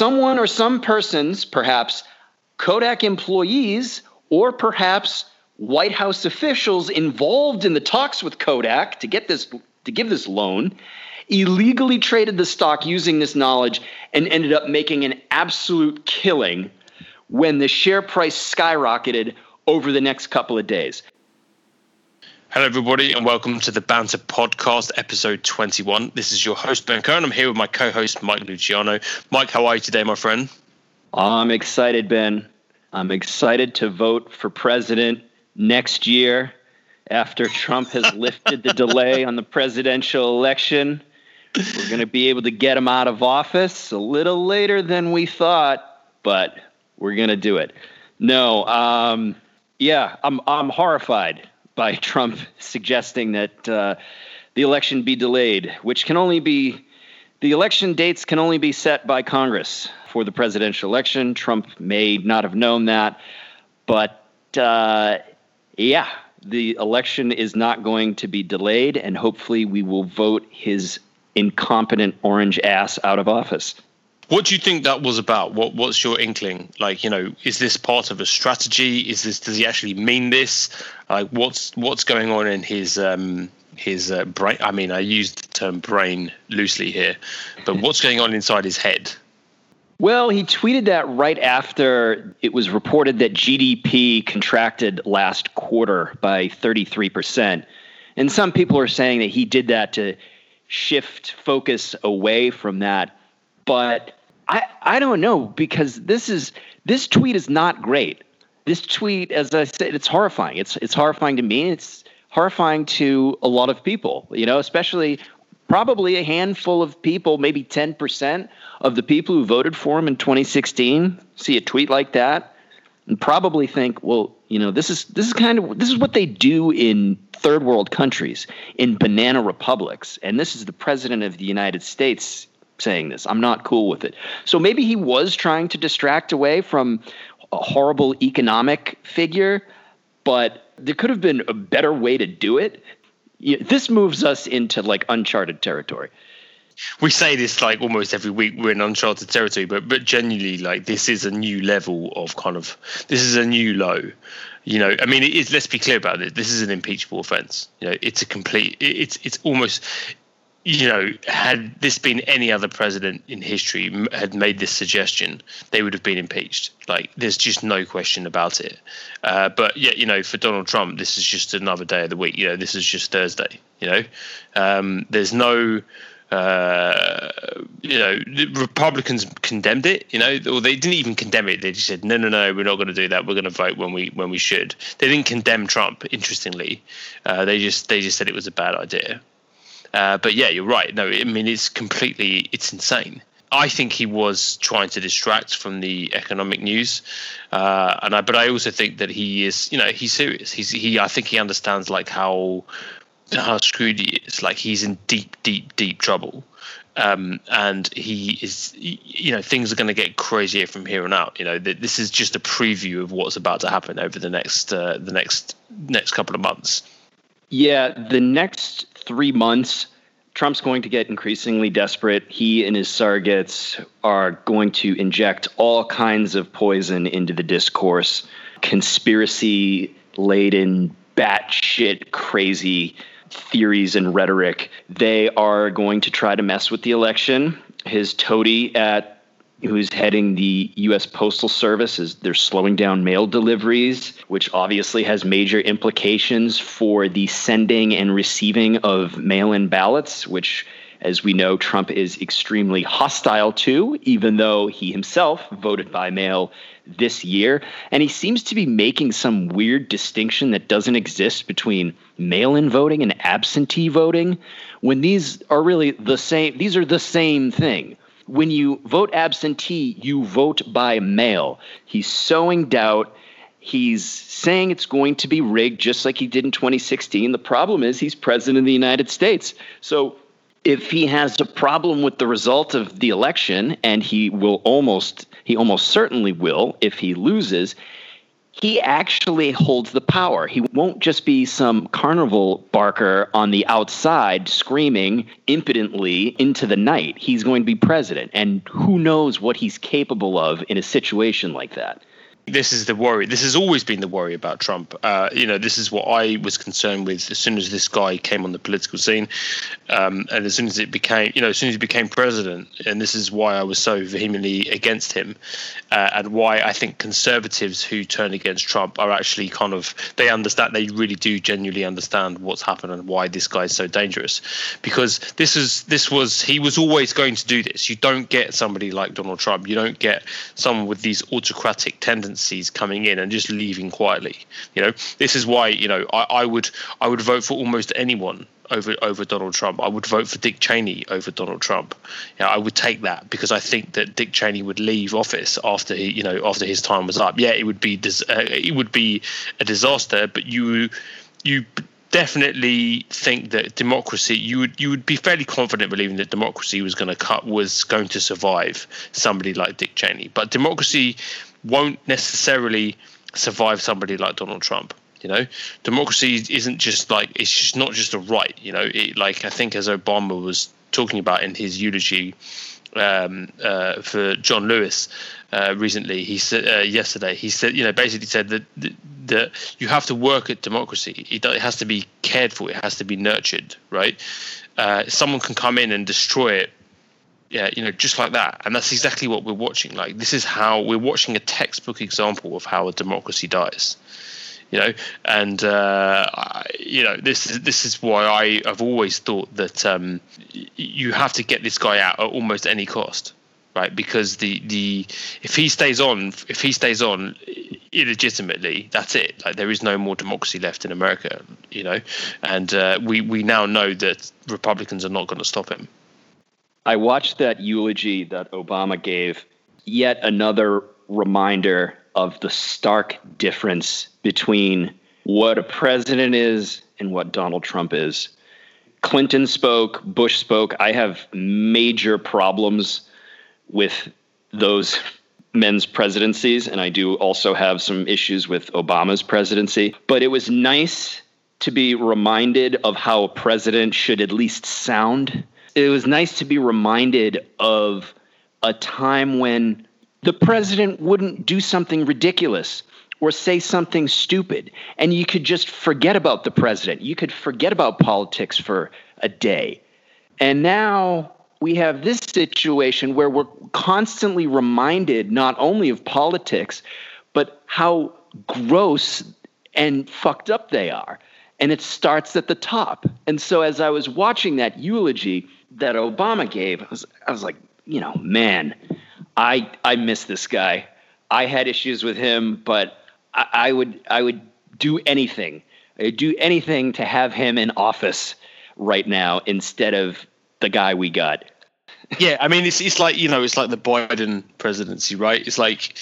someone or some persons, perhaps Kodak employees or perhaps White House officials involved in the talks with Kodak to get this to give this loan illegally traded the stock using this knowledge and ended up making an absolute killing when the share price skyrocketed over the next couple of days. Hello, everybody, and welcome to the Banter Podcast, episode 21. This is your host, Ben Cohen. I'm here with my co host, Mike Luciano. Mike, how are you today, my friend? I'm excited, Ben. I'm excited to vote for president next year after Trump has lifted the delay on the presidential election. We're going to be able to get him out of office a little later than we thought, but we're going to do it. No, um, yeah, I'm I'm horrified by Trump suggesting that uh, the election be delayed, which can only be the election dates can only be set by Congress for the presidential election. Trump may not have known that, but uh, yeah, the election is not going to be delayed, and hopefully, we will vote his incompetent orange ass out of office. What do you think that was about? What What's your inkling? Like, you know, is this part of a strategy? Is this does he actually mean this? Like, what's what's going on in his um, his uh, brain? I mean, I use the term brain loosely here, but what's going on inside his head? Well, he tweeted that right after it was reported that GDP contracted last quarter by 33%. And some people are saying that he did that to shift focus away from that. But I, I don't know because this is this tweet is not great. This tweet, as I said, it's horrifying. It's it's horrifying to me. It's horrifying to a lot of people. You know, especially probably a handful of people, maybe ten percent of the people who voted for him in 2016, see a tweet like that and probably think, well, you know, this is this is kind of this is what they do in third world countries, in banana republics, and this is the president of the United States saying this. I'm not cool with it. So maybe he was trying to distract away from a horrible economic figure, but there could have been a better way to do it. This moves us into like uncharted territory. We say this like almost every week we're in uncharted territory, but but genuinely like this is a new level of kind of this is a new low. You know, I mean, it is. Let's be clear about it. This is an impeachable offence. You know, it's a complete. It's it's almost you know, had this been any other president in history had made this suggestion, they would have been impeached. Like, there's just no question about it. Uh, but yeah, you know, for Donald Trump, this is just another day of the week. You know, this is just Thursday. You know, um, there's no. Uh, you know, Republicans condemned it. You know, or they didn't even condemn it. They just said, "No, no, no, we're not going to do that. We're going to vote when we when we should." They didn't condemn Trump. Interestingly, uh, they just they just said it was a bad idea. Uh, but yeah, you're right. No, I mean it's completely it's insane. I think he was trying to distract from the economic news, uh, and I, but I also think that he is, you know, he's serious. He's he. I think he understands like how how screwed he is. Like he's in deep, deep, deep trouble, um, and he is. You know, things are going to get crazier from here on out. You know, this is just a preview of what's about to happen over the next uh, the next next couple of months. Yeah, the next three months, Trump's going to get increasingly desperate. He and his surrogates are going to inject all kinds of poison into the discourse, conspiracy laden, batshit crazy theories and rhetoric. They are going to try to mess with the election. His toady at who's heading the U.S. Postal Service is they're slowing down mail deliveries, which obviously has major implications for the sending and receiving of mail-in ballots, which as we know, Trump is extremely hostile to, even though he himself voted by mail this year. And he seems to be making some weird distinction that doesn't exist between mail in voting and absentee voting, when these are really the same, these are the same thing when you vote absentee, you vote by mail. He's sowing doubt. He's saying it's going to be rigged just like he did in 2016. The problem is he's president of the United States. So if he has a problem with the result of the election, and he will almost, he almost certainly will if he loses, he actually holds the power. He won't just be some carnival barker on the outside screaming impotently into the night. He's going to be president, and who knows what he's capable of in a situation like that this is the worry. This has always been the worry about Trump. Uh, you know, this is what I was concerned with as soon as this guy came on the political scene, um, and as soon as it became, you know, as soon as he became president. And this is why I was so vehemently against him, uh, and why I think conservatives who turn against Trump are actually kind of they understand, they really do genuinely understand what's happened and why this guy is so dangerous, because this is this was he was always going to do this. You don't get somebody like Donald Trump. You don't get someone with these autocratic tendencies coming in and just leaving quietly. You know, this is why you know I, I would I would vote for almost anyone over over Donald Trump. I would vote for Dick Cheney over Donald Trump. Yeah, I would take that because I think that Dick Cheney would leave office after he, you know, after his time was up. Yeah, it would be uh, it would be a disaster, but you you definitely think that democracy you would you would be fairly confident believing that democracy was going to cut was going to survive somebody like Dick Cheney. But democracy won't necessarily survive somebody like Donald Trump. You know, democracy isn't just like it's just not just a right. You know, it, like I think as Obama was talking about in his eulogy um, uh, for John Lewis uh, recently, he said uh, yesterday he said you know basically said that, that, that you have to work at democracy. It, it, has to be cared for. It has to be nurtured. Right? Uh, someone can come in and destroy it yeah, you know, just like that. And that's exactly what we're watching. Like this is how we're watching a textbook example of how a democracy dies. You know, and uh, you know this is this is why I have always thought that um, you have to get this guy out at almost any cost, right? Because the the if he stays on, if he stays on illegitimately, that's it. Like there is no more democracy left in America, you know, and uh, we we now know that Republicans are not going to stop him. I watched that eulogy that Obama gave, yet another reminder of the stark difference between what a president is and what Donald Trump is. Clinton spoke, Bush spoke. I have major problems with those men's presidencies, and I do also have some issues with Obama's presidency. But it was nice to be reminded of how a president should at least sound it was nice to be reminded of a time when the president wouldn't do something ridiculous or say something stupid. And you could just forget about the president. You could forget about politics for a day. And now we have this situation where we're constantly reminded not only of politics but how gross and fucked up they are. And it starts at the top. And so as i was watching that eulogy that Obama gave, I was, I was like, you know, man, I I miss this guy. I had issues with him, but I, I would I would do anything. I'd do anything to have him in office right now instead of the guy we got. yeah, I mean, it's it's like you know, it's like the Biden presidency, right? It's like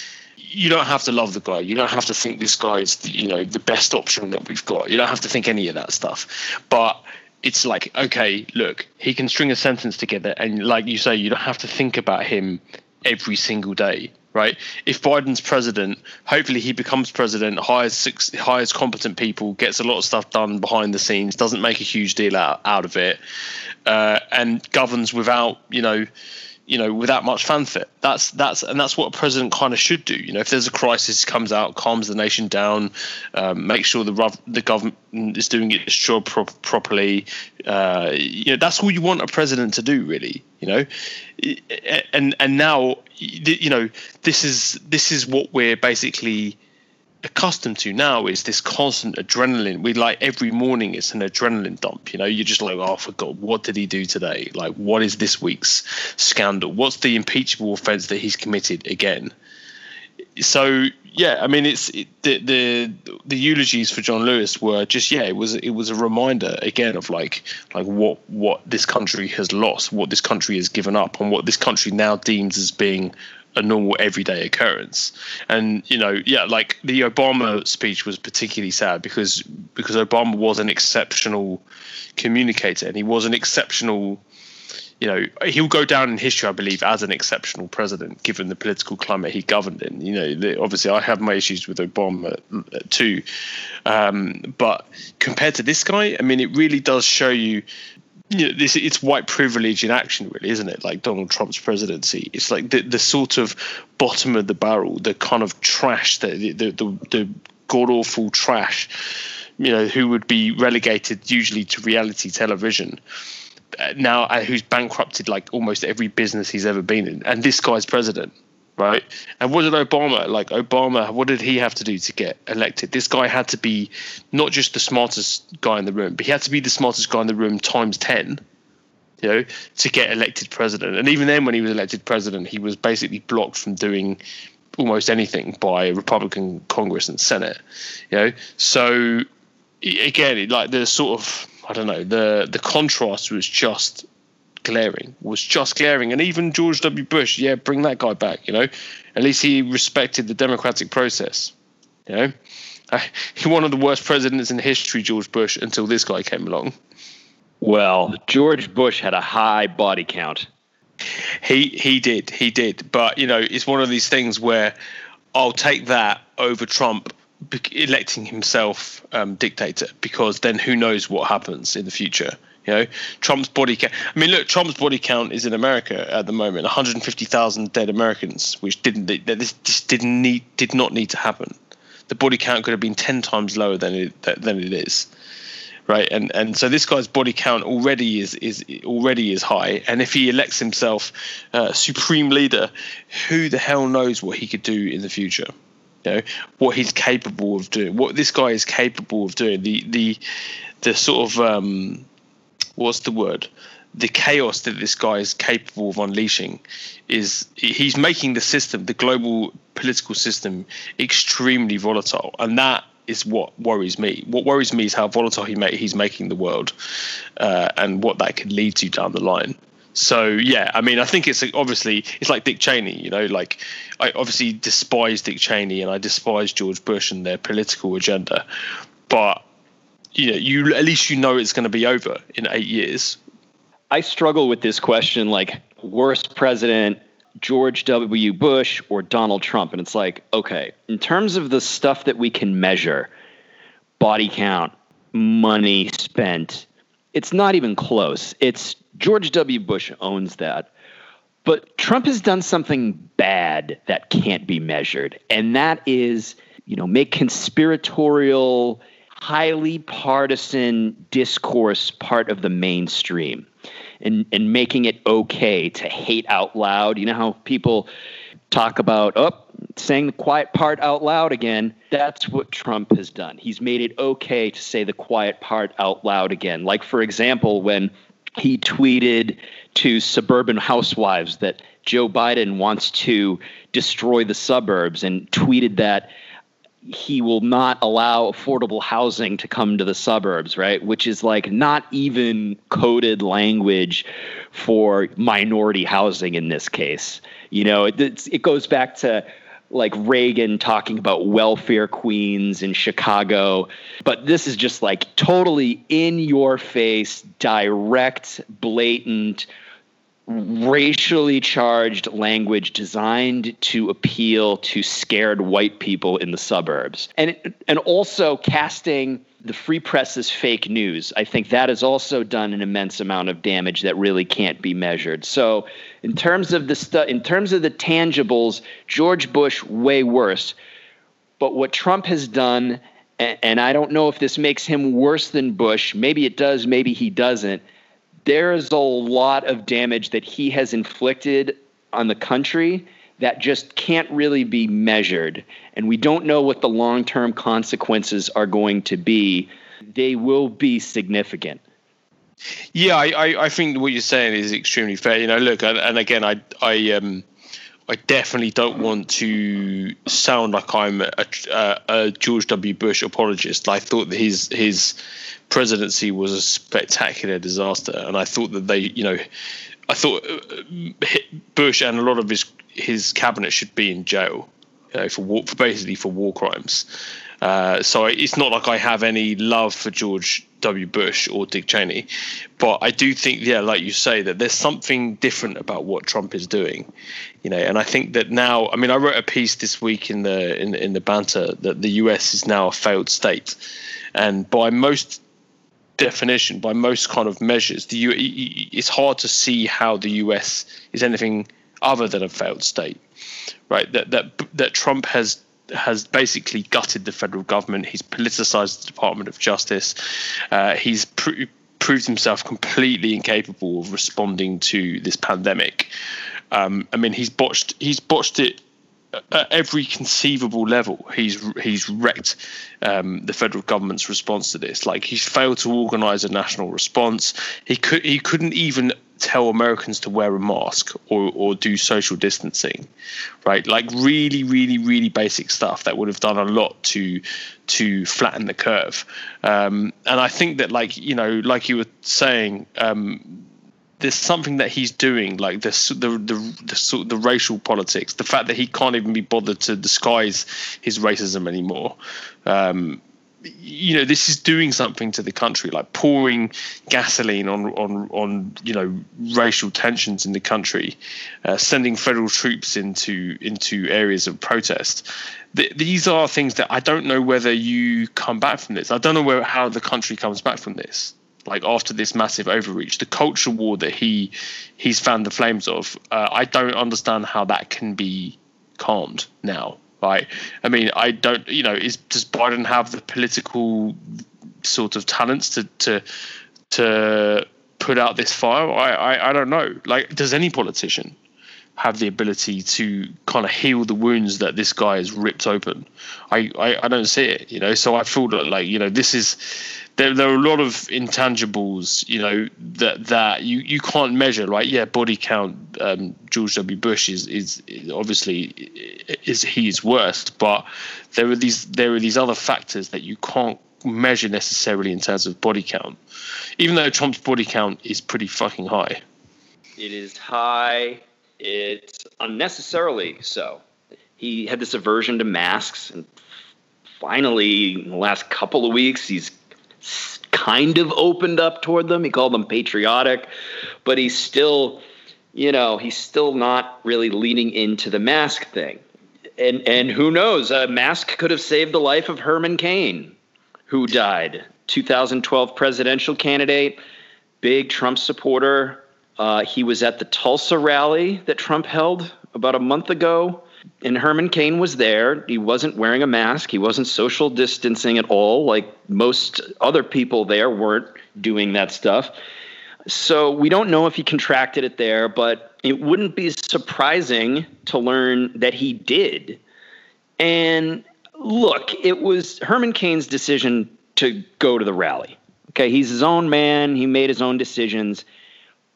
you don't have to love the guy. You don't have to think this guy is, you know, the best option that we've got. You don't have to think any of that stuff. But it's like okay look he can string a sentence together and like you say you don't have to think about him every single day right? If biden's president hopefully he becomes president hires six hires competent people gets a lot of stuff done behind the scenes doesn't make a huge deal out, out of it uh, and governs without you know you know, without much fanfare. That's that's and that's what a president kind of should do. You know, if there's a crisis, comes out, calms the nation down, um, make sure the the government is doing its job pro- properly. Uh, you know, that's all you want a president to do, really. You know, and and now, you know, this is this is what we're basically accustomed to now is this constant adrenaline. We like every morning it's an adrenaline dump. You know, you're just like, oh, for God, what did he do today? Like, what is this week's scandal? What's the impeachable offence that he's committed again? So yeah, I mean, it's it, the the the eulogies for John Lewis were just yeah, it was it was a reminder again of like like what what this country has lost, what this country has given up, and what this country now deems as being a normal everyday occurrence. And you know, yeah, like the Obama speech was particularly sad because because Obama was an exceptional communicator and he was an exceptional you know, he'll go down in history, I believe, as an exceptional president, given the political climate he governed in. You know, the, obviously, I have my issues with Obama uh, too, um, but compared to this guy, I mean, it really does show you. You know, this it's white privilege in action, really, isn't it? Like Donald Trump's presidency, it's like the the sort of bottom of the barrel, the kind of trash, the the the, the god awful trash, you know, who would be relegated usually to reality television now uh, who's bankrupted like almost every business he's ever been in, and this guy's president, right? And what did Obama like? Obama, what did he have to do to get elected? This guy had to be not just the smartest guy in the room, but he had to be the smartest guy in the room times ten. You know, to get elected president, and even then, when he was elected president, he was basically blocked from doing almost anything by Republican Congress and Senate. You know, so again, like the sort of I don't know the the contrast was just glaring was just glaring. And even George W. Bush yeah bring that guy back you know? At least he respected the democratic process you know? He one of the worst presidents in history George Bush until this guy came along. Well George Bush had a high body count. He he did he did. But you know it's one of these things where I'll take that over Trump electing himself um, dictator because then who knows what happens in the future. You know, Trump's body count. I mean, look, Trump's body count is in America at the moment 150,000 dead Americans, which didn't this just didn't need did not need to happen. The body count could have been 10 times lower than it than it is. Right, and and so this guy's body count already is is already is high, and if he elects himself uh, supreme leader, who the hell knows what he could do in the future? you know what he's capable of doing, what this guy is capable of doing. The the the sort of um, what's the word? The chaos that this guy is capable of unleashing is he's making the system, the global political system, extremely volatile, and that is what worries me. What worries me is how volatile he he's making the world, uh, and what that could lead to down the line. So yeah, I mean, I think it's obviously it's like Dick Cheney. You know, like I obviously despise Dick Cheney and I despise George Bush and their political agenda, but you know, you at least you know it's going to be over in eight years. I struggle with this question, like worst president, George W. Bush or Donald Trump, and it's like, okay, in terms of the stuff that we can measure, body count, money spent, it's not even close. It's George W. Bush owns that. But Trump has done something bad that can't be measured, and that is, you know, make conspiratorial, highly partisan discourse part of the mainstream and, and making it okay to hate out loud. You know how people talk about, oh, saying the quiet part out loud again. That's what Trump has done. He's made it okay to say the quiet part out loud again. Like, for example, when he tweeted to suburban housewives that Joe Biden wants to destroy the suburbs and tweeted that he will not allow affordable housing to come to the suburbs, right? Which is like not even coded language for minority housing in this case. You know, it, it goes back to like Reagan talking about welfare queens in Chicago. But this is just like totally in your face, direct, blatant, racially charged language designed to appeal to scared white people in the suburbs. And and also casting the free press is fake news. I think that has also done an immense amount of damage that really can't be measured. So, in terms of the stu- in terms of the tangibles, George Bush way worse. But what Trump has done, and, and I don't know if this makes him worse than Bush. Maybe it does. Maybe he doesn't. There is a lot of damage that he has inflicted on the country that just can't really be measured. And we don't know what the long term consequences are going to be. They will be significant. Yeah, I, I, I, think what you're saying is extremely fair. You know, look, and, and again, I, I, um, I definitely don't want to sound like I'm a, a, a, George W. Bush apologist. I thought that his his presidency was a spectacular disaster, and I thought that they, you know, I thought uh, Bush and a lot of his his cabinet should be in jail. you know, for war, for basically for war crimes. Uh, so it's not like I have any love for George W. Bush or Dick Cheney, but I do think, yeah, like you say, that there's something different about what Trump is doing, you know. And I think that now, I mean, I wrote a piece this week in the in in the banter that the U.S. is now a failed state, and by most definition, by most kind of measures, the U- it's hard to see how the U.S. is anything other than a failed state, right? That that that Trump has has basically gutted the federal government. He's politicized the Department of Justice. Uh, he's pr- proved himself completely incapable of responding to this pandemic. Um, I mean, he's botched. He's botched it at every conceivable level. He's he's wrecked um, the federal government's response to this. Like he's failed to organise a national response. He could he couldn't even tell Americans to wear a mask or, or do social distancing, right? Like really, really, really basic stuff that would have done a lot to to flatten the curve. Um, and I think that, like you know, like you were saying, um, there's something that he's doing, like the the the the, the racial politics, the fact that he can't even be bothered to disguise his racism anymore. Um, you know this is doing something to the country like pouring gasoline on on on you know racial tensions in the country uh, sending federal troops into into areas of protest. Th- these are things that i don't know whether you come back from this. I don't know where how the country comes back from this like after this massive overreach the culture war that he he's found the flames of. Uh, i don't understand how that can be calmed now right? I mean, I don't, you know, is does Biden have the political sort of talents to to to put out this fire? I, I, I don't know. Like, does any politician have the ability to kind of heal the wounds that this guy has ripped open? I, I, I don't see it, you know. So I feel that like, you know, this is there, there are a lot of intangibles, you know, that that you, you can't measure, right? Yeah, body count. Um, George W. Bush is is obviously is he's worst, but there are these there are these other factors that you can't measure necessarily in terms of body count, even though Trump's body count is pretty fucking high. It is high. It's unnecessarily so. He had this aversion to masks, and finally, in the last couple of weeks, he's kind of opened up toward them. He called them patriotic, but he's still, you know, he's still not really leaning into the mask thing. And and who knows? A mask could have saved the life of Herman Cain, who died. 2012 presidential candidate, big Trump supporter. Uh, he was at the Tulsa rally that Trump held about a month ago and Herman Cain was there. He wasn't wearing a mask. He wasn't social distancing at all, like most other people there weren't doing that stuff. So we don't know if he contracted it there, but it wouldn't be surprising to learn that he did. And look, it was Herman Cain's decision to go to the rally. Okay, he's his own man, he made his own decisions.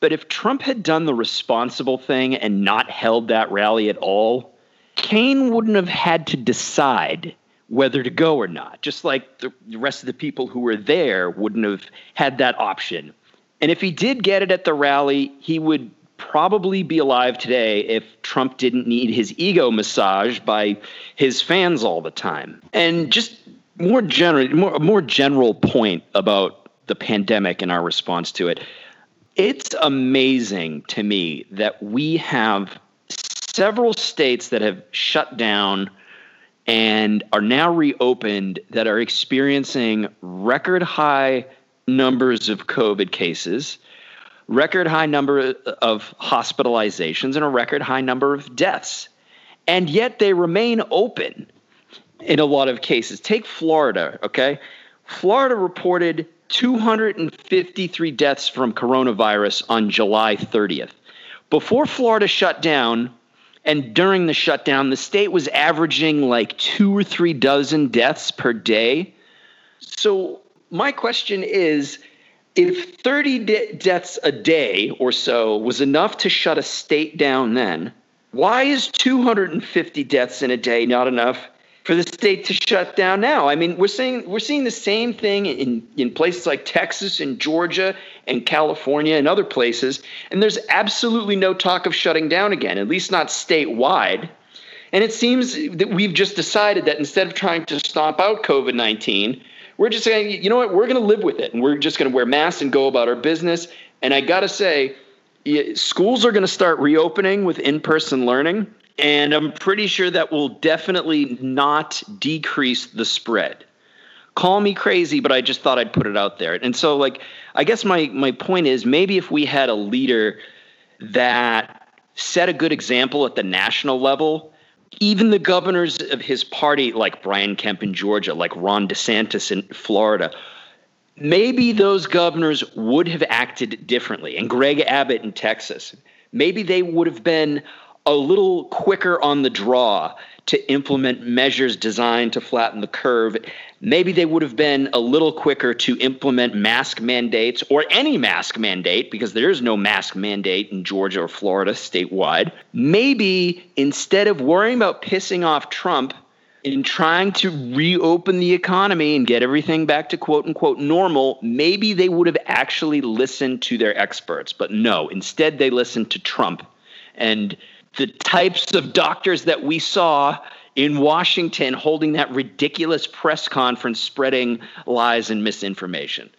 But if Trump had done the responsible thing and not held that rally at all, Cain wouldn't have had to decide whether to go or not, just like the rest of the people who were there wouldn't have had that option. And if he did get it at the rally, he would probably be alive today if Trump didn't need his ego massaged by his fans all the time. And just more general, more more general point about the pandemic and our response to it. It's amazing to me that we have several states that have shut down and are now reopened that are experiencing record high numbers of COVID cases, record high number of hospitalizations, and a record high number of deaths. And yet they remain open in a lot of cases. Take Florida, okay? Florida reported 253 deaths from coronavirus on July 30th. Before Florida shut down, and during the shutdown, the state was averaging like two or three dozen deaths per day. So, my question is if 30 de- deaths a day or so was enough to shut a state down then, why is 250 deaths in a day not enough for the state to shut down now. I mean, we're seeing we're seeing the same thing in in places like Texas and Georgia and California and other places, and there's absolutely no talk of shutting down again, at least not statewide. And it seems that we've just decided that instead of trying to stomp out COVID 19, we're just saying, you know what, we're going to live with it and we're just going to wear masks and go about our business. And I got to say, schools are going to start reopening with in person learning. And I'm pretty sure that will definitely not decrease the spread. Call me crazy, but I just thought I'd put it out there. And so, like, I guess my, my point is maybe if we had a leader that set a good example at the national level, even the governors of his party, like Brian Kemp in Georgia, like Ron DeSantis in Florida, maybe those governors would have acted differently. And Greg Abbott in Texas, maybe they would have been a little quicker on the draw to implement measures designed to flatten the curve. Maybe they would have been a little quicker to implement mask mandates or any mask mandate because there is no mask mandate in Georgia or Florida statewide. Maybe instead of worrying about pissing off Trump, in trying to reopen the economy and get everything back to quote unquote normal, maybe they would have actually listened to their experts. But no, instead they listened to Trump. And the types of doctors that we saw in Washington holding that ridiculous press conference spreading lies and misinformation.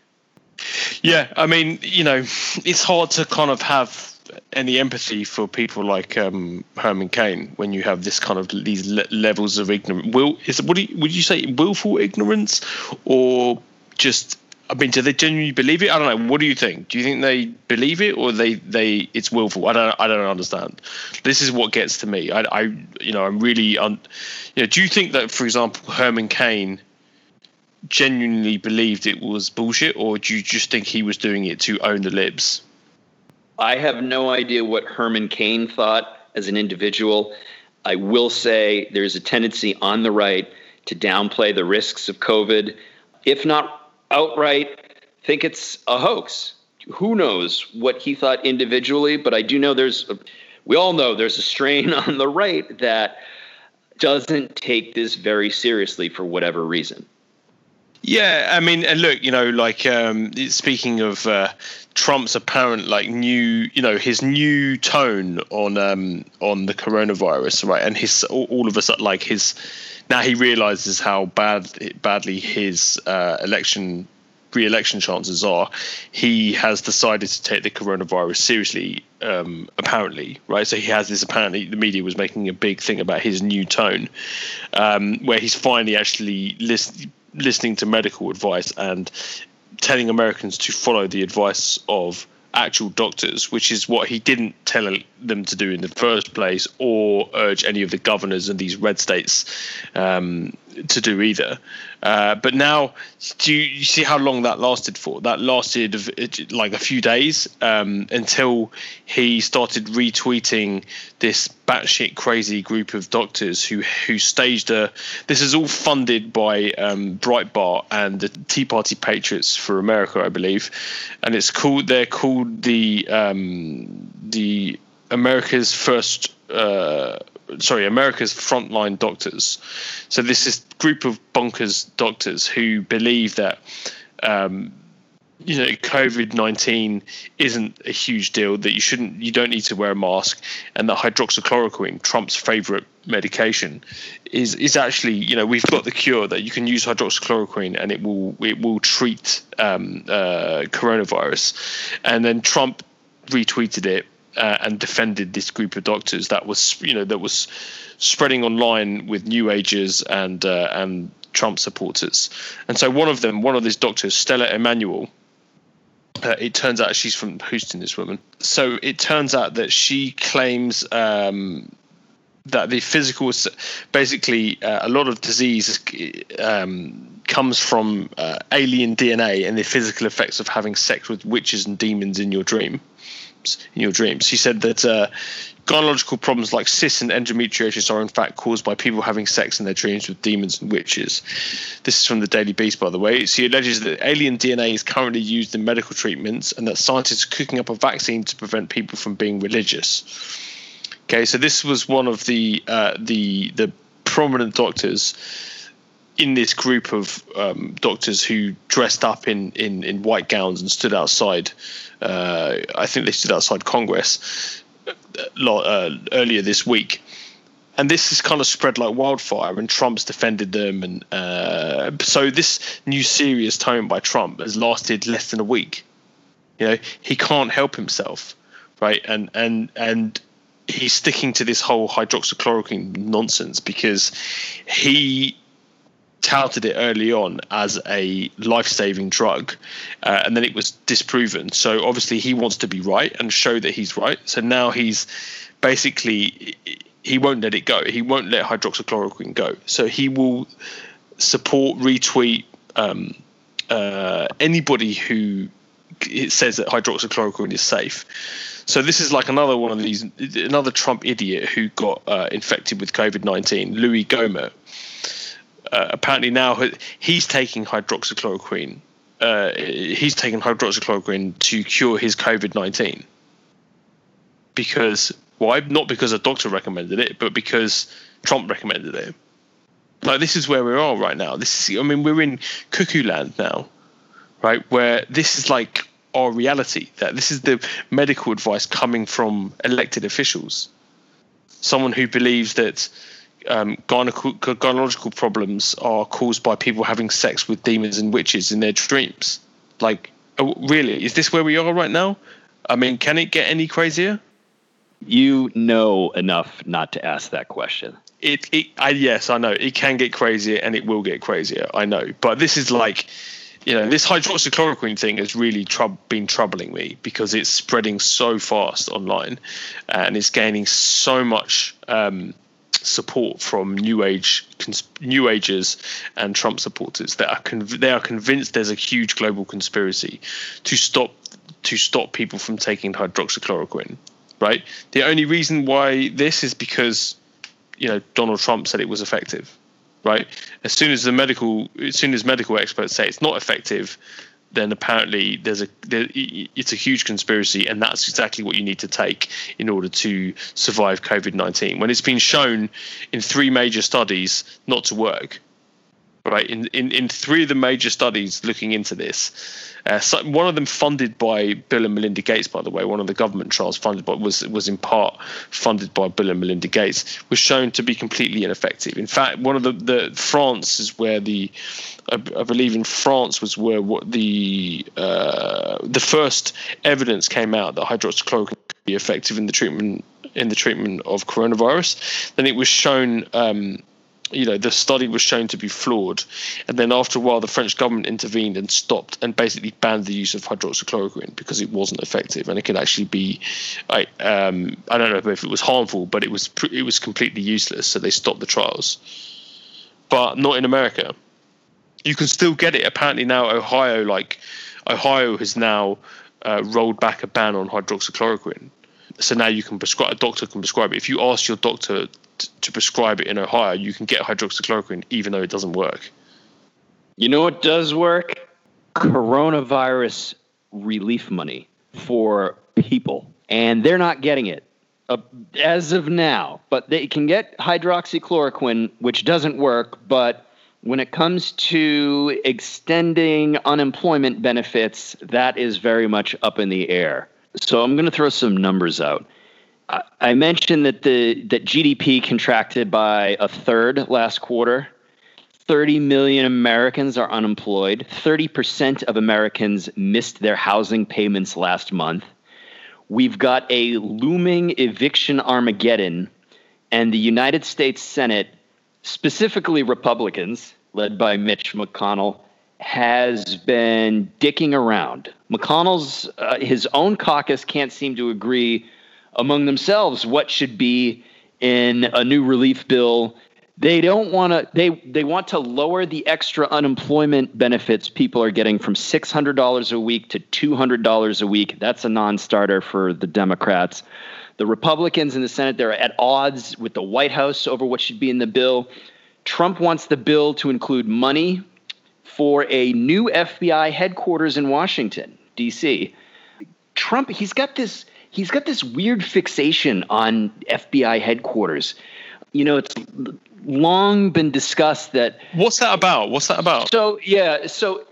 Yeah, I mean, you know, it's hard to kind of have any empathy for people like um, Herman Cain when you have this kind of these le- levels of ignorance. Will is what you, would you say willful ignorance or just I mean, do they genuinely believe it? I don't know. What do you think? Do you think they believe it, or they they it's willful? I don't I don't understand. This is what gets to me. I, I you know I'm really un, you know. Do you think that, for example, Herman Cain genuinely believed it was bullshit, or do you just think he was doing it to own the libs? I have no idea what Herman Cain thought as an individual. I will say there's a tendency on the right to downplay the risks of COVID, if not outright think it's a hoax. Who knows what he thought individually, but I do know there's, a, we all know there's a strain on the right that doesn't take this very seriously for whatever reason. Yeah, I mean, and look, you know, like um, speaking of uh, Trump's apparent like new, you know, his new tone on um, on the coronavirus, right? And his all, all of us like his now he realizes how bad badly his uh, election re-election chances are, he has decided to take the coronavirus seriously. Um, apparently, right? So he has this. Apparently, the media was making a big thing about his new tone, um, where he's finally actually list, listening to medical advice and telling Americans to follow the advice of actual doctors, which is what he didn't tell them to do in the first place, or urge any of the governors in these red states um, to do either. Uh, but now, do you, you, see how long that lasted for? That lasted like a few days um, until he started retweeting this batshit crazy group of doctors who who staged a. This is all funded by um, Breitbart and the Tea Party Patriots for America, I believe, and it's called. They're called the um, the America's first. Uh, sorry, America's frontline doctors. So this is group of bonkers doctors who believe that um, you know COVID nineteen isn't a huge deal. That you shouldn't, you don't need to wear a mask, and that hydroxychloroquine, Trump's favorite medication, is is actually you know we've got the cure that you can use hydroxychloroquine and it will it will treat um, uh, coronavirus, and then Trump retweeted it uh, and defended this group of doctors that was you know that was spreading online with New Agers and uh, and Trump supporters. And so one of them, one of these doctors, Stella Immanuel. Uh, it turns out she's from Houston. This woman. So it turns out that she claims um, that the physical, basically, uh, a lot of disease um, comes from uh, alien DNA and the physical effects of having sex with witches and demons in your dream in your dreams. He said that uh, gynecological problems like cysts and endometriosis are in fact caused by people having sex in their dreams with demons and witches. This is from the Daily Beast, by the way. So he alleges that alien DNA is currently used in medical treatments and that scientists are cooking up a vaccine to prevent people from being religious. Okay, so this was one of the uh, the the prominent doctors in this group of um, doctors who dressed up in, in, in white gowns and stood outside. Uh, I think they stood outside Congress uh, uh, earlier this week. and this has kind of spread like wildfire, and Trump's defended them, and uh, so this new serious tone by Trump has lasted less than a week. You know, he can't help himself, right? And and and he's sticking to this whole hydroxychloroquine nonsense because he touted it early on as a life-saving drug, uh, and then it was disproven. So obviously he wants to be right and show that he's right. So now he's basically he won't let it go. He won't let hydroxychloroquine go. So he will support, retweet um, uh, anybody who says that hydroxychloroquine is safe. So this is like another one of these, another Trump idiot who got uh, infected with COVID nineteen, Louis Gohmert. Uh, apparently now he's taking hydroxychloroquine. Uh, he's taking hydroxychloroquine to cure his COVID nineteen because why? Not because a doctor recommended it, but because Trump recommended it. Like this is where we are right now. This is, I mean, we're in cuckoo land now, right? Where this is like our reality. That this is the medical advice coming from elected officials. Someone who believes that um, gynecological problems are caused by people having sex with demons and witches in their dreams. Like, oh, really, is this where we are right now? I mean, can it get any crazier? you know enough not to ask that question. It, it I, yes, I know it can get crazier and it will get crazier. I know, but this is like, you know, this hydroxychloroquine thing has really been troubling me because it's spreading so fast online, and it's gaining so much um, support from new age cons- new agers and Trump supporters that are conv- they are convinced there's a huge global conspiracy to stop to stop people from taking hydroxychloroquine right? The only reason why this is because you know Donald Trump said it was effective, right? As soon as the medical, as soon as medical experts say it's not effective, then apparently there's a there, it's a huge conspiracy, and that's exactly what you need to take in order to survive COVID nineteen. When it's been shown in three major studies not to work, right? In in in three of the major studies looking into this, uh, one of them funded by Bill and Melinda Gates, by the way, one of the government trials funded by was was in part funded by Bill and Melinda Gates, was shown to be completely ineffective. In fact, one of the the France is where the I, I believe in France was where what the uh, the first evidence came out that hydroxychloroquine could be effective in the treatment in the treatment of coronavirus. Then it was shown. Um, you know the study was shown to be flawed. And then after a while the french government intervened and stopped and basically banned the use of hydroxychloroquine because it wasn't effective and it could actually be i um, i don't know if it was harmful but it was it was completely useless. So they stopped the trials. But not in america. You can still get it. Apparently now ohio like ohio has now uh, rolled back a ban on hydroxychloroquine. So now you can prescribe a doctor can prescribe it. If you ask your doctor to prescribe it in Ohio, you can get hydroxychloroquine even though it doesn't work. You know what does work? Coronavirus relief money for people, and they're not getting it uh, as of now. But they can get hydroxychloroquine, which doesn't work. But when it comes to extending unemployment benefits, that is very much up in the air. So I'm going to throw some numbers out. I mentioned that the that GDP contracted by a third last quarter. 30 million Americans are unemployed. 30% of Americans missed their housing payments last month. We've got a looming eviction Armageddon, and the United States Senate, specifically Republicans, led by Mitch McConnell, has been dicking around. McConnell's uh, his own caucus can't seem to agree among themselves what should be in a new relief bill. They don't want to. They they want to lower the extra unemployment benefits people are getting from six hundred dollars a week to two hundred dollars a week. That's a non-starter for the Democrats. The Republicans in the Senate they're at odds with the White House over what should be in the bill. Trump wants the bill to include money for a new FBI headquarters in Washington D.C. Trump he's got this he's got this weird fixation on FBI headquarters. You know, it's long been discussed that. What's that about? What's that about? So yeah, so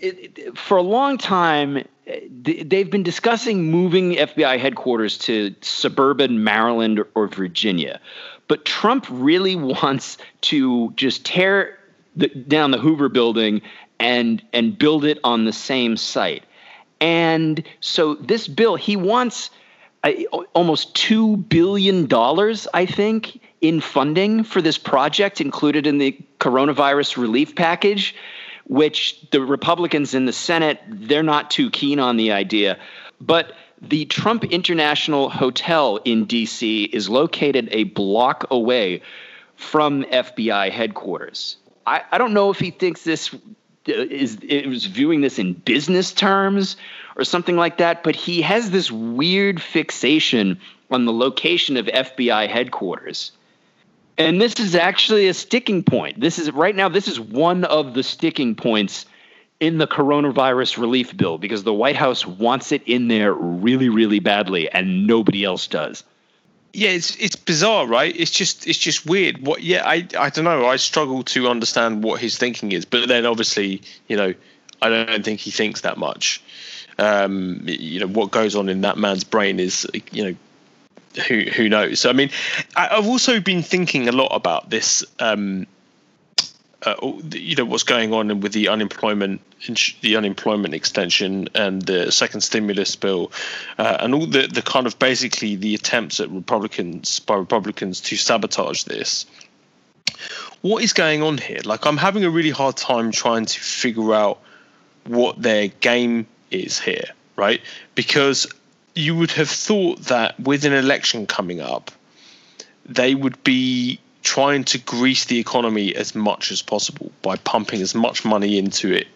it, it, for a long time they've been discussing moving FBI headquarters to suburban Maryland or Virginia. But Trump really wants to just tear the, down the Hoover building and and build it on the same site. And so this bill, he wants uh, almost two billion dollars, I think, in funding for this project included in the coronavirus relief package, which the Republicans in the Senate they're not too keen on the idea, but the Trump International Hotel in DC is located a block away from FBI headquarters. I, I don't know if he thinks this is is viewing this in business terms or something like that, but he has this weird fixation on the location of FBI headquarters. And this is actually a sticking point. This is right now this is one of the sticking points in the coronavirus relief bill because the White House wants it in there really really badly and nobody else does yeah, it's it's bizarre, right? It's just it's just weird. What? Yeah, I I don't know. I struggle to understand what his thinking is, but then obviously, you know, I don't think he thinks that much. Um, you know, what goes on in that man's brain is, you know, who who knows? So, I mean, I, have also been thinking a lot about this. Um, uh, you know what's going on with the unemployment the unemployment extension and the second stimulus bill uh, and all the the kind of basically the attempts at Republicans by Republicans to sabotage this. What is going on here? Like I'm having a really hard time trying to figure out what their game is here, right? Because you would have thought that with an election coming up, they would be trying to grease the economy as much as possible by pumping as much money into it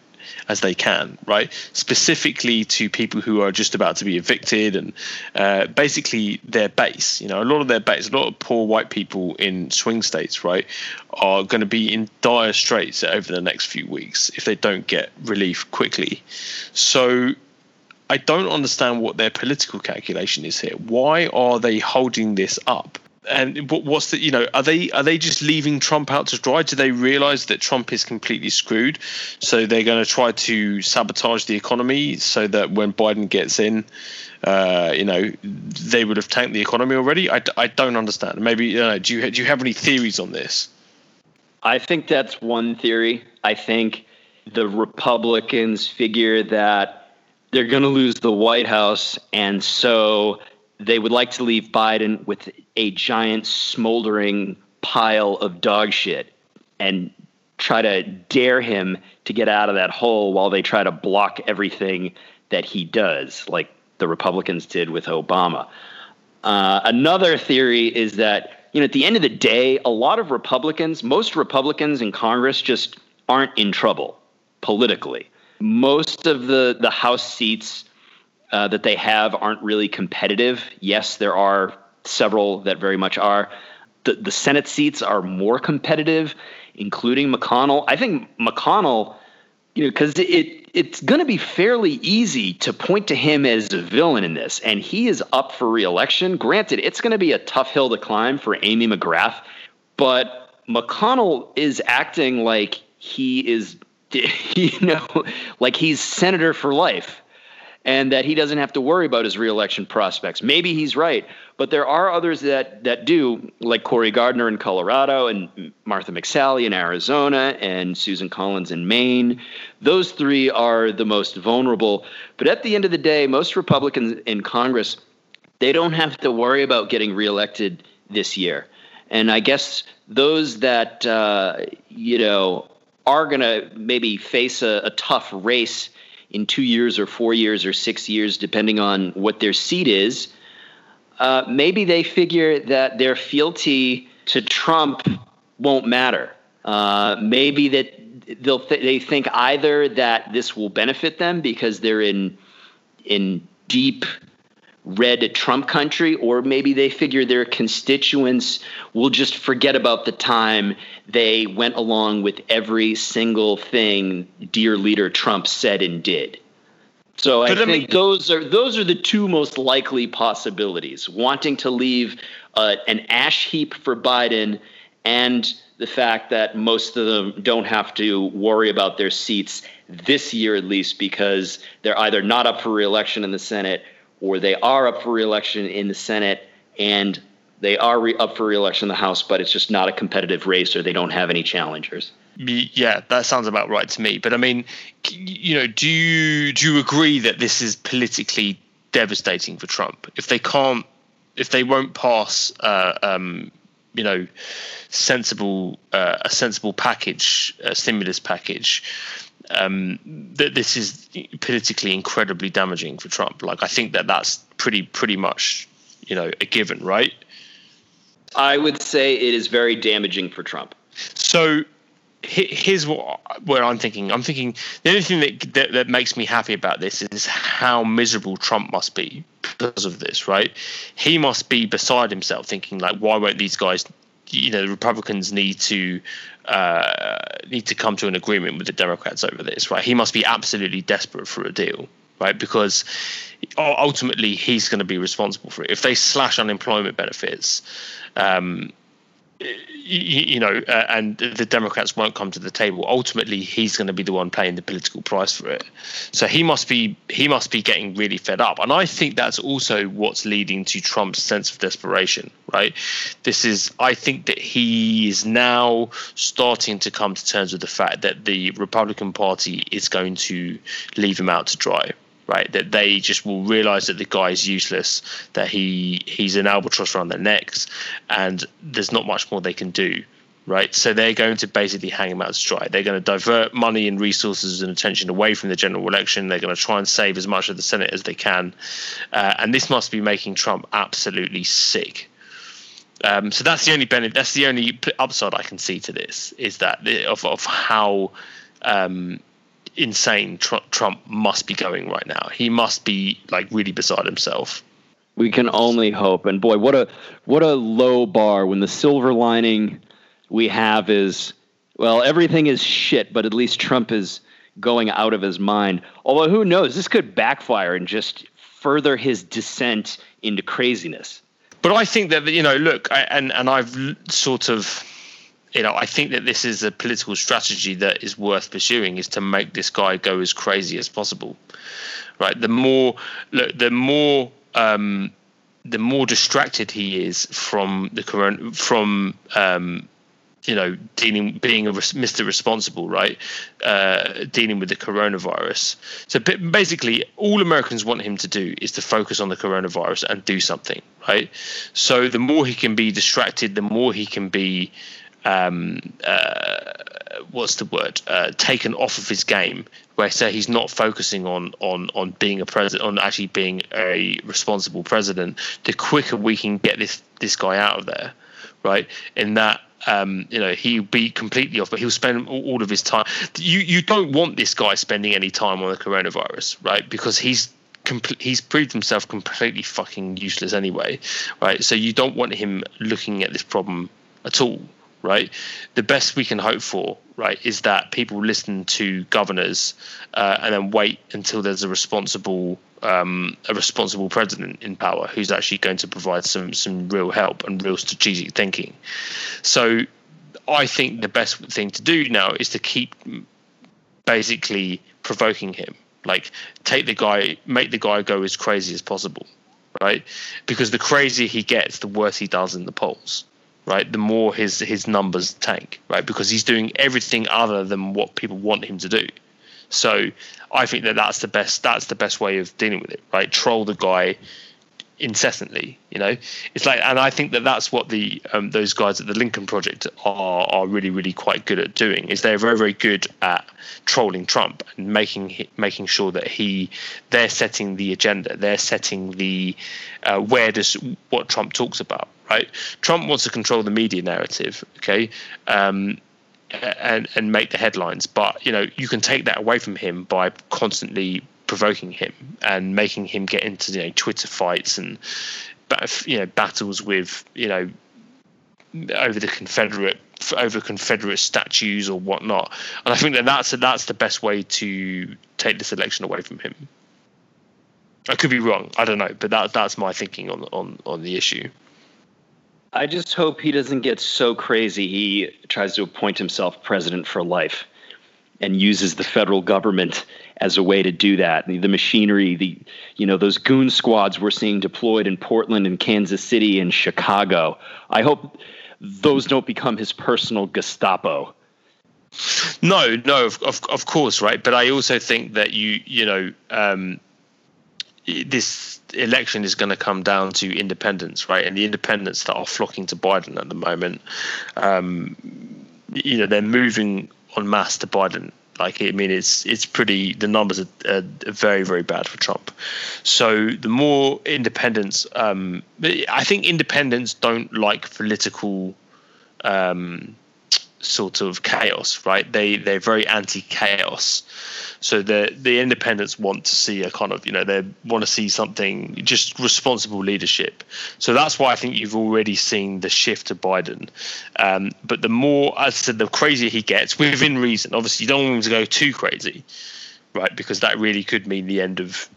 as they can, right? Specifically to people who are just about to be evicted and uh, basically their base. You know, a lot of their base, a lot of poor white people in swing states, right, are going to be in dire straits over the next few weeks if they don't get relief quickly. So I don't understand what their political calculation is here. Why are they holding this up? And what's the you know are they are they just leaving Trump out to dry? Do they realize that Trump is completely screwed? So they're going to try to sabotage the economy so that when Biden gets in, uh, you know, they would have tanked the economy already. I, I don't understand. Maybe know, do you do you have any theories on this? I think that's one theory. I think the Republicans figure that they're going to lose the White House, and so they would like to leave Biden with a giant smoldering pile of dog shit and try to dare him to get out of that hole while they try to block everything that he does, like the Republicans did with Obama. Uh, another theory is that, you know, at the end of the day, a lot of Republicans, most Republicans in Congress just aren't in trouble politically. Most of the, the House seats uh, that they have aren't really competitive. Yes, there are several that very much are. The, the Senate seats are more competitive, including McConnell. I think McConnell, you know, because it it's going to be fairly easy to point to him as a villain in this, and he is up for reelection. Granted, it's going to be a tough hill to climb for Amy McGrath, but McConnell is acting like he is, you know, like he's senator for life and that he doesn't have to worry about his reelection prospects. Maybe he's right, but there are others that that do, like Cory Gardner in Colorado and Martha McSally in Arizona and Susan Collins in Maine. Those three are the most vulnerable. But at the end of the day, most Republicans in Congress they don't have to worry about getting reelected this year. And I guess those that uh, you know are going to maybe face a, a tough race in two years or four years or six years, depending on what their seat is, uh, maybe they figure that their fealty to Trump won't matter. Uh, maybe that they'll th- they think either that this will benefit them because they're in in deep red Trump country, or maybe they figure their constituents will just forget about the time they went along with every single thing dear leader Trump said and did. So I, I think mean, those are those are the two most likely possibilities: wanting to leave uh, an ash heap for Biden, and the fact that most of them don't have to worry about their seats this year, at least, because they're either not up for reelection in the Senate or they are up for reelection in the Senate and They are re- up for reelection in the House, but it's just not a competitive race, or they don't have any challengers. Yeah, that sounds about right to me. But I mean, you know, do you do you agree that this is politically devastating for Trump if they can't, if they won't pass, uh, um, you know, sensible uh, a sensible package, a stimulus package? Um, that this is politically incredibly damaging for Trump. Like I think that that's pretty pretty much you know a given, right? I would say it is very damaging for Trump. So here's what where I'm thinking. I'm thinking the only thing that, that, that makes me happy about this is how miserable Trump must be because of this, right? He must be beside himself, thinking like, why won't these guys? You know, the Republicans need to uh, need to come to an agreement with the Democrats over this, right? He must be absolutely desperate for a deal, right? Because ultimately he's going to be responsible for it. If they slash unemployment benefits, um, you, know, uh, and the Democrats won't come to the table. Ultimately, he's going to be the one paying the political price for it. So he must be he must be getting really fed up, and I think that's also what's leading to Trump's sense of desperation. Right? This is I think that he is now starting to come to terms with the fact that the Republican Party is going to leave him out to dry right? That they just will realize that the guy is useless, that he he's an albatross around their necks, and there's not much more they can do, right? So they're going to basically hang him out to dry. They're going to divert money and resources and attention away from the general election. They're going to try and save as much of the Senate as they can, uh, and this must be making Trump absolutely sick. Um, so that's the only benefit. That's the only upside I can see to this is that of of how um, insane Trump, Trump must be going right now. He must be like really beside himself. We can only hope. And boy, what a what a low bar when the silver lining we have is well, everything is shit, but at least Trump is going out of his mind. Although who knows, this could backfire and just further his descent into craziness. But I think that you know, look, I, and and I've sort of you know, I think that this is a political strategy that is worth pursuing is to make this guy go as crazy as possible. Right. The more, look, the more, um, the more distracted he is from the current, from, um, you know, dealing, being a Mr. Responsible, right? Uh, dealing with the coronavirus. So basically, all Americans want him to do is to focus on the coronavirus and do something, right? So the more he can be distracted, the more he can be um, uh, what's the word uh, taken off of his game where say he's not focusing on on on being a president on actually being a responsible president the quicker we can get this this guy out of there right? In that um, you know he'll be completely off but he'll spend all of his time. You you don't want this guy spending any time on the coronavirus right? Because he's he's proved himself completely fucking useless anyway, right? So you don't want him looking at this problem at all, right? The best we can hope for, right, is that people listen to governors uh, and then wait until there's a responsible um, a responsible president in power who's actually going to provide some some real help and real strategic thinking. So, I think the best thing to do now is to keep basically provoking him. Like, take the guy, make the guy go as crazy as possible, right? Because the crazier he gets, the worse he does in the polls right, the more his his numbers tank, right, because he's doing everything other than what people want him to do. So I think that that's the best that's the best way of dealing with it, right? Troll the guy incessantly, you know. It's like, and I think that that's what the um, those guys at the Lincoln Project are are really really quite good at doing. Is they're very very good at trolling Trump and making making sure that he they're setting the agenda, they're setting the uh, where does what Trump talks about right? Trump wants to control the media narrative, okay, um, and and make the headlines. But you know, you can take that away from him by constantly provoking him and making him get into you know Twitter fights and you know battles with you know over the Confederate over Confederate statues or whatnot. And I think that that's that's the best way to take this election away from him. I could be wrong. I don't know, but that that's my thinking on on on the issue. I just hope he doesn't get so crazy he tries to appoint himself president for life and uses the federal government as a way to do that. The, machinery, the you know those goon squads we're seeing deployed in Portland and Kansas City and Chicago. I hope those don't become his personal Gestapo. No, no, of, of, of course, right. But I also think that you you know um, this election is going to come down to independents, right? And the independents that are flocking to Biden at the moment, um, you know, they're moving en masse to Biden. Like, I mean, it's it's pretty. The numbers are, are very very bad for Trump. So the more independents, um, I think independents don't like political. Um, sort of chaos, right? They they're very anti-chaos. So the the independents want to see a kind of you know they want to see something just responsible leadership. So that's why I think you've already seen the shift to Biden. Um, but the more, as I said, the crazier he gets within reason. Obviously, you don't want him to go too crazy, right? Because that really could mean the end of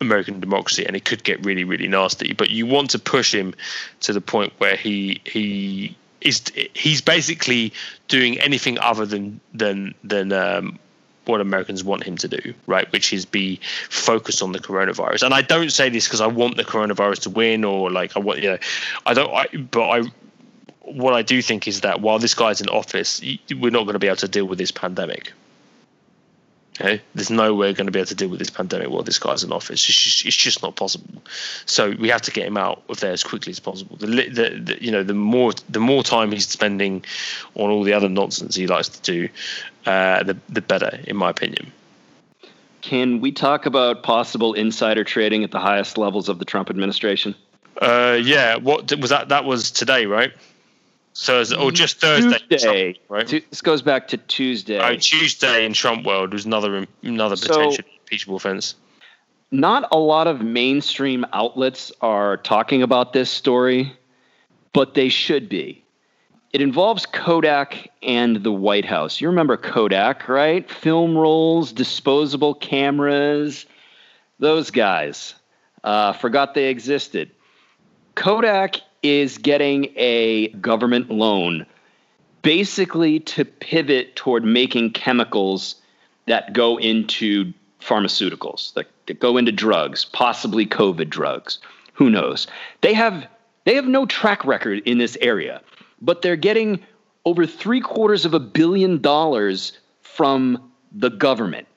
American democracy, and it could get really, really nasty. But you want to push him to the point where he he is he's basically doing anything other than than than um, what Americans want him to do, right? Which is be focused on the coronavirus. And I don't say this because I want the coronavirus to win or like I want you know, I don't. I, but I what I do think is that while this guy's in office, we're not going to be able to deal with this pandemic. Okay? There's no way we're going to be able to deal with this pandemic while this guy's in office. It's just, it's just not possible. So we have to get him out of there as quickly as possible. The, the, the, you know, the more the more time he's spending on all the other nonsense he likes to do, uh, the the better, in my opinion. Can we talk about possible insider trading at the highest levels of the Trump administration? Uh, yeah. What was that? That was today, right? So, or just Thursday, Tuesday, Trump, right? This goes back to Tuesday. Oh, Tuesday in Trump world was another another potential so, impeachable offense. Not a lot of mainstream outlets are talking about this story, but they should be. It involves Kodak and the White House. You remember Kodak, right? Film rolls, disposable cameras, those guys. Uh, forgot they existed. Kodak is getting a government loan basically to pivot toward making chemicals that go into pharmaceuticals, that, that go into drugs, possibly COVID drugs. Who knows? They have they have no track record in this area, but they're getting over three quarters of a billion dollars from the government.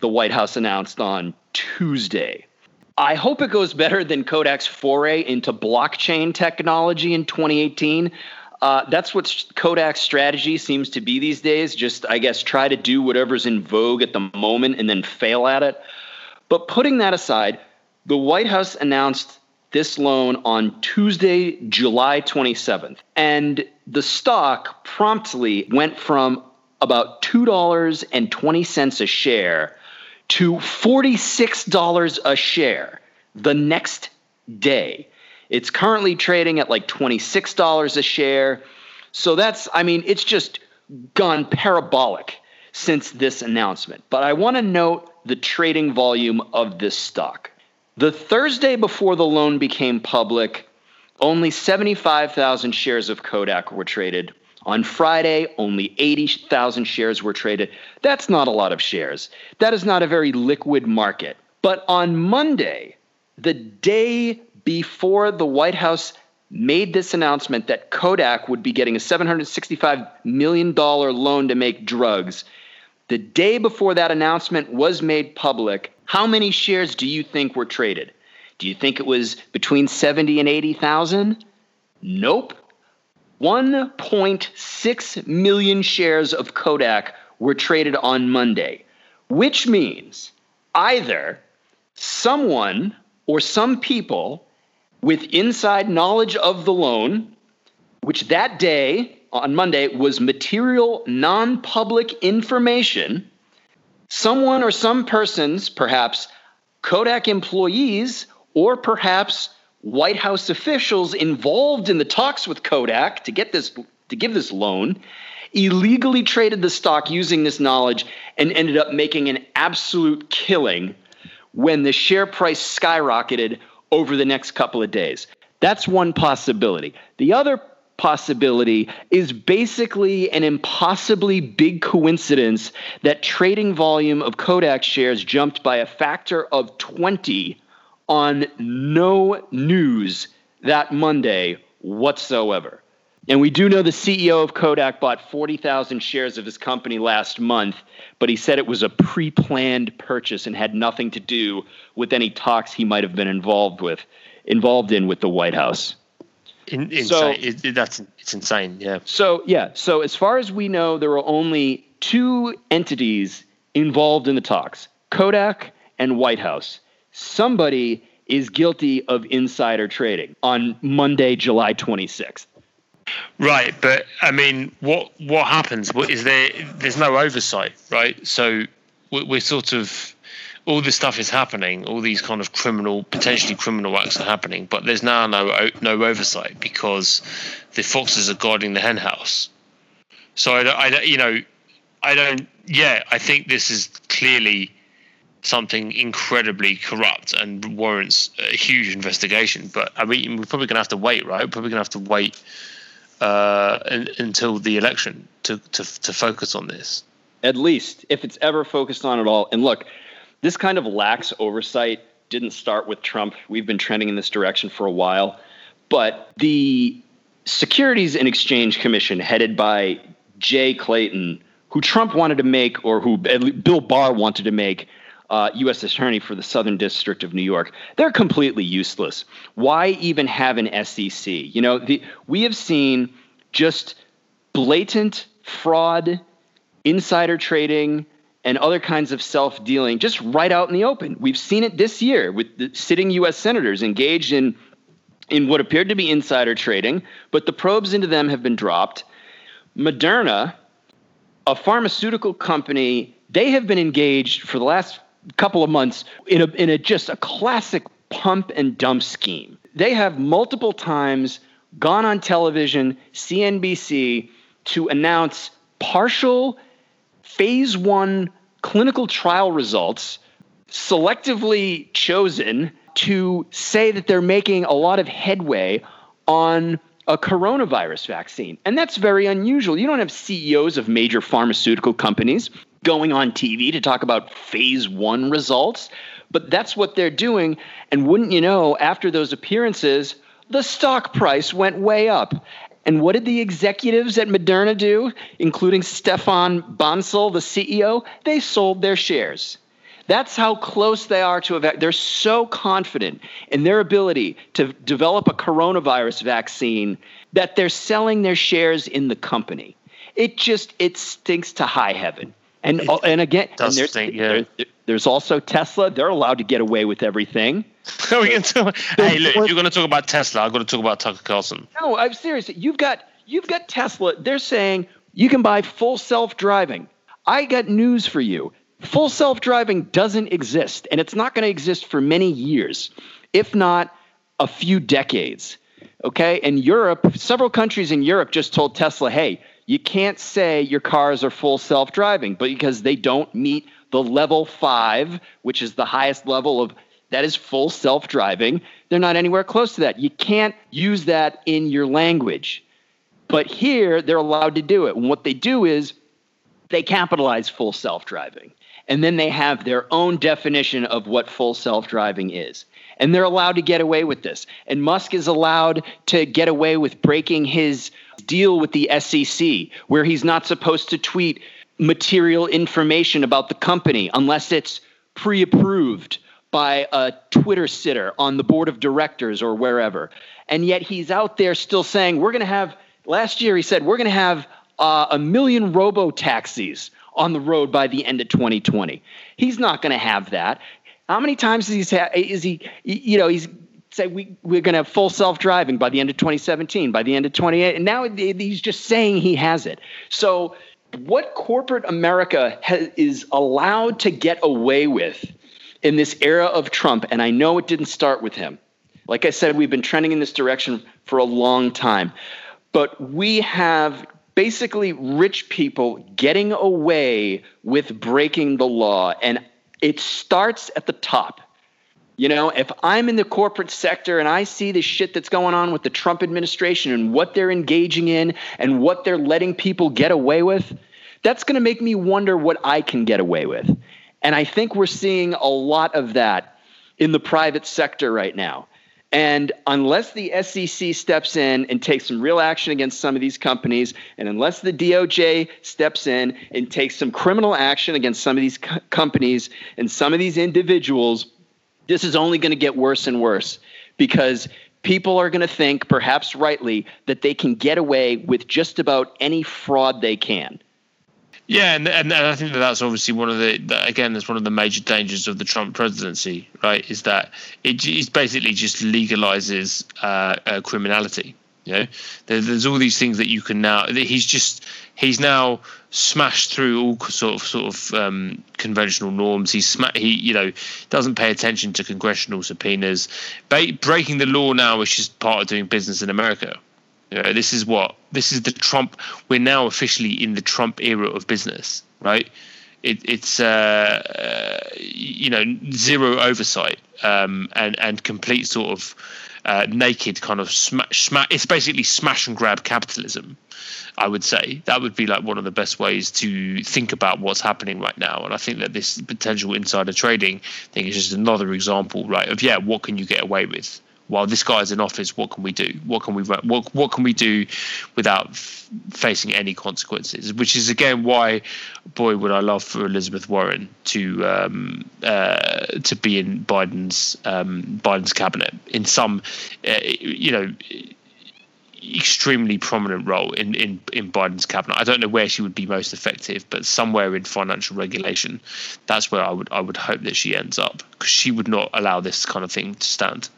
The White House announced on Tuesday. I hope it goes better than Kodak's foray into blockchain technology in 2018. Uh, that's what Kodak's strategy seems to be these days. Just, I guess, try to do whatever's in vogue at the moment and then fail at it. But putting that aside, the White House announced this loan on Tuesday, July 27th. And the stock promptly went from about $2.20 a share to $46 a share the next day. It's currently trading at like $26 a share. So that's, I mean, it's just gone parabolic since this announcement. But I want to note the trading volume of this stock. The Thursday before the loan became public, only 75,000 shares of Kodak were traded. On Friday, only 80,000 shares were traded. That's not a lot of shares. That is not a very liquid market. But on Monday, the day before the White House made this announcement that Kodak would be getting a $765 million loan to make drugs, the day before that announcement was made public, how many shares do you think were traded? Do you think it was between 70 and 80,000? Nope. 1.6 million shares of Kodak were traded on Monday, which means either someone or some people with inside knowledge of the loan, which that day on Monday was material non public information, someone or some persons, perhaps Kodak employees, or perhaps White House officials involved in the talks with Kodak to get this to give this loan illegally traded the stock using this knowledge and ended up making an absolute killing when the share price skyrocketed over the next couple of days. That's one possibility. The other possibility is basically an impossibly big coincidence that trading volume of Kodak shares jumped by a factor of 20 on no news that Monday whatsoever. And we do know the CEO of Kodak bought 40,000 shares of his company last month, but he said it was a pre planned purchase and had nothing to do with any talks he might have been involved with, involved in with the White House. In, insane. So, it, it, that's it's insane. Yeah. So yeah. So as far as we know, there are only two entities involved in the talks: Kodak and White House. Somebody is guilty of insider trading on Monday, July 26th. Right, but I mean, what what happens? What is there? There's no oversight, right? So we're, sort of all this stuff is happening, all these kind of criminal, potentially criminal acts are happening, but there's now no no oversight because the foxes are guarding the henhouse. So I, don't, I, don't, you know, I don't. Yeah, I think this is clearly something incredibly corrupt and warrants a huge investigation. But I mean, we're probably going to have to wait, right? Probably going to have to wait uh, in, until the election to, to to focus on this. At least, if it's ever focused on at all. And look, this kind of lax oversight didn't start with Trump. We've been trending in this direction for a while. But the Securities and Exchange Commission, headed by Jay Clayton, who Trump wanted to make, or who Bill Barr wanted to make uh, U.S. Attorney for the Southern District of New York, they're completely useless. Why even have an SEC? You know, the, we have seen just blatant fraud, insider trading, and other kinds of self dealing just right out in the open. We've seen it this year with the sitting U.S. senators engaged in, in what appeared to be insider trading, but the probes into them have been dropped. Moderna, a pharmaceutical company, they have been engaged for the last couple of months in a, in a just a classic pump and dump scheme. They have multiple times gone on television, CNBC, to announce partial phase one clinical trial results selectively chosen to say that they're making a lot of headway on a coronavirus vaccine. And that's very unusual. You don't have CEOs of major pharmaceutical companies going on TV to talk about phase one results, but that's what they're doing. And wouldn't you know, after those appearances, the stock price went way up. And what did the executives at Moderna do, including Stefan Bancel, the CEO? They sold their shares. That's how close they are to a vac- they're so confident in their ability to develop a coronavirus vaccine that they're selling their shares in the company. It just it stinks to high heaven. And it uh, and again, and there's, stink, yeah. there, there's also Tesla. They're allowed to get away with everything. we can talk, hey, look, you're going to talk about Tesla, I'm going to talk about Tucker Carlson. No, I'm serious. You've got you've got Tesla. They're saying you can buy full self-driving. I got news for you. Full self-driving doesn't exist, and it's not going to exist for many years, if not a few decades. Okay, and Europe, several countries in Europe just told Tesla, "Hey, you can't say your cars are full self-driving, but because they don't meet the level 5, which is the highest level of that is full self driving. They're not anywhere close to that. You can't use that in your language. But here, they're allowed to do it. And what they do is they capitalize full self driving. And then they have their own definition of what full self driving is. And they're allowed to get away with this. And Musk is allowed to get away with breaking his deal with the SEC, where he's not supposed to tweet material information about the company unless it's pre approved by a Twitter sitter on the board of directors or wherever. And yet he's out there still saying, we're going to have, last year he said, we're going to have uh, a million robo taxis on the road by the end of 2020. He's not going to have that. How many times is he, is he you know, he's say we, we're going to have full self-driving by the end of 2017, by the end of 28. And now he's just saying he has it. So what corporate America has, is allowed to get away with in this era of Trump, and I know it didn't start with him. Like I said, we've been trending in this direction for a long time. But we have basically rich people getting away with breaking the law. And it starts at the top. You know, if I'm in the corporate sector and I see the shit that's going on with the Trump administration and what they're engaging in and what they're letting people get away with, that's going to make me wonder what I can get away with. And I think we're seeing a lot of that in the private sector right now. And unless the SEC steps in and takes some real action against some of these companies, and unless the DOJ steps in and takes some criminal action against some of these co- companies and some of these individuals, this is only going to get worse and worse because people are going to think, perhaps rightly, that they can get away with just about any fraud they can. Yeah, and, and I think that that's obviously one of the again that's one of the major dangers of the Trump presidency, right? Is that it, it basically just legalizes uh, uh, criminality. You know, there, there's all these things that you can now. He's just he's now smashed through all sort of sort of um, conventional norms. He's sma- he you know doesn't pay attention to congressional subpoenas, ba- breaking the law now which is part of doing business in America. You know, this is what this is the Trump. We're now officially in the Trump era of business, right? It, it's uh, uh, you know zero oversight um, and and complete sort of uh, naked kind of smash, smash. It's basically smash and grab capitalism. I would say that would be like one of the best ways to think about what's happening right now. And I think that this potential insider trading thing is just another example, right? Of yeah, what can you get away with? While this guy's in office, what can we do? What can we what what can we do without f- facing any consequences? Which is again why, boy, would I love for Elizabeth Warren to um, uh, to be in Biden's um, Biden's cabinet in some, uh, you know. Extremely prominent role in, in, in Biden's cabinet. I don't know where she would be most effective, but somewhere in financial regulation, that's where I would I would hope that she ends up because she would not allow this kind of thing to stand.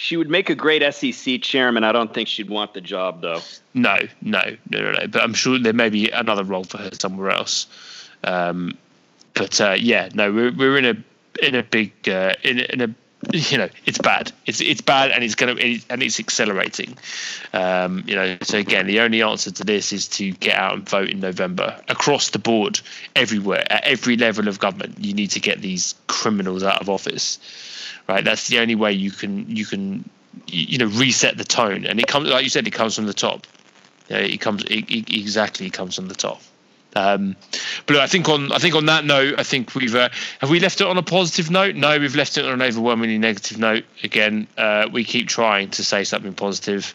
She would make a great SEC chairman. I don't think she'd want the job, though. No, no, no, no, no. But I'm sure there may be another role for her somewhere else. Um, but uh, yeah, no, we're we're in a in a big uh, in in a you know it's bad it's it's bad and it's going to and it's accelerating um, you know so again the only answer to this is to get out and vote in november across the board everywhere at every level of government you need to get these criminals out of office right? That's the only way you can you can you know reset the tone, and it comes like you said, it comes from the top. Yeah, it comes it, it exactly it comes from the top. Um, but I think on I think on that note, I think we've uh, have we left it on a positive note? No, we've left it on an overwhelmingly negative note. Again, uh, we keep trying to say something positive.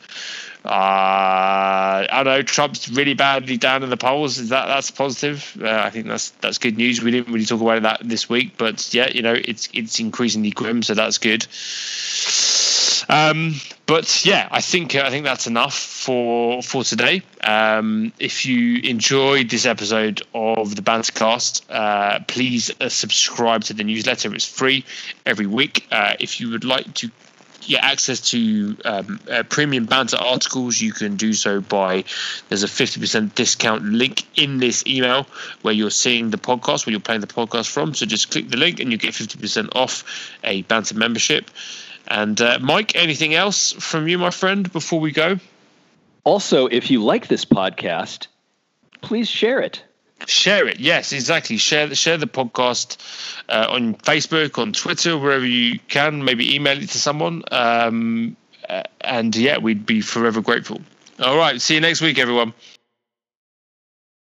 Uh, I know Trump's really badly down in the polls. Is that that's positive? Uh, I think that's that's good news. We didn't really talk about that this week, but yeah, you know, it's it's increasingly grim, so that's good. Um, but yeah, I think I think that's enough for for today. Um, if you enjoyed this episode of the Bantercast, uh, please uh, subscribe to the newsletter. It's free every week. Uh, if you would like to get access to um, uh, premium banter articles, you can do so by there's a 50% discount link in this email where you're seeing the podcast, where you're playing the podcast from. So just click the link and you get 50% off a banter membership. And uh, Mike, anything else from you, my friend, before we go? Also, if you like this podcast, please share it. Share it. Yes, exactly. Share share the podcast uh, on Facebook, on Twitter, wherever you can. Maybe email it to someone. Um, uh, and yeah, we'd be forever grateful. All right. See you next week, everyone.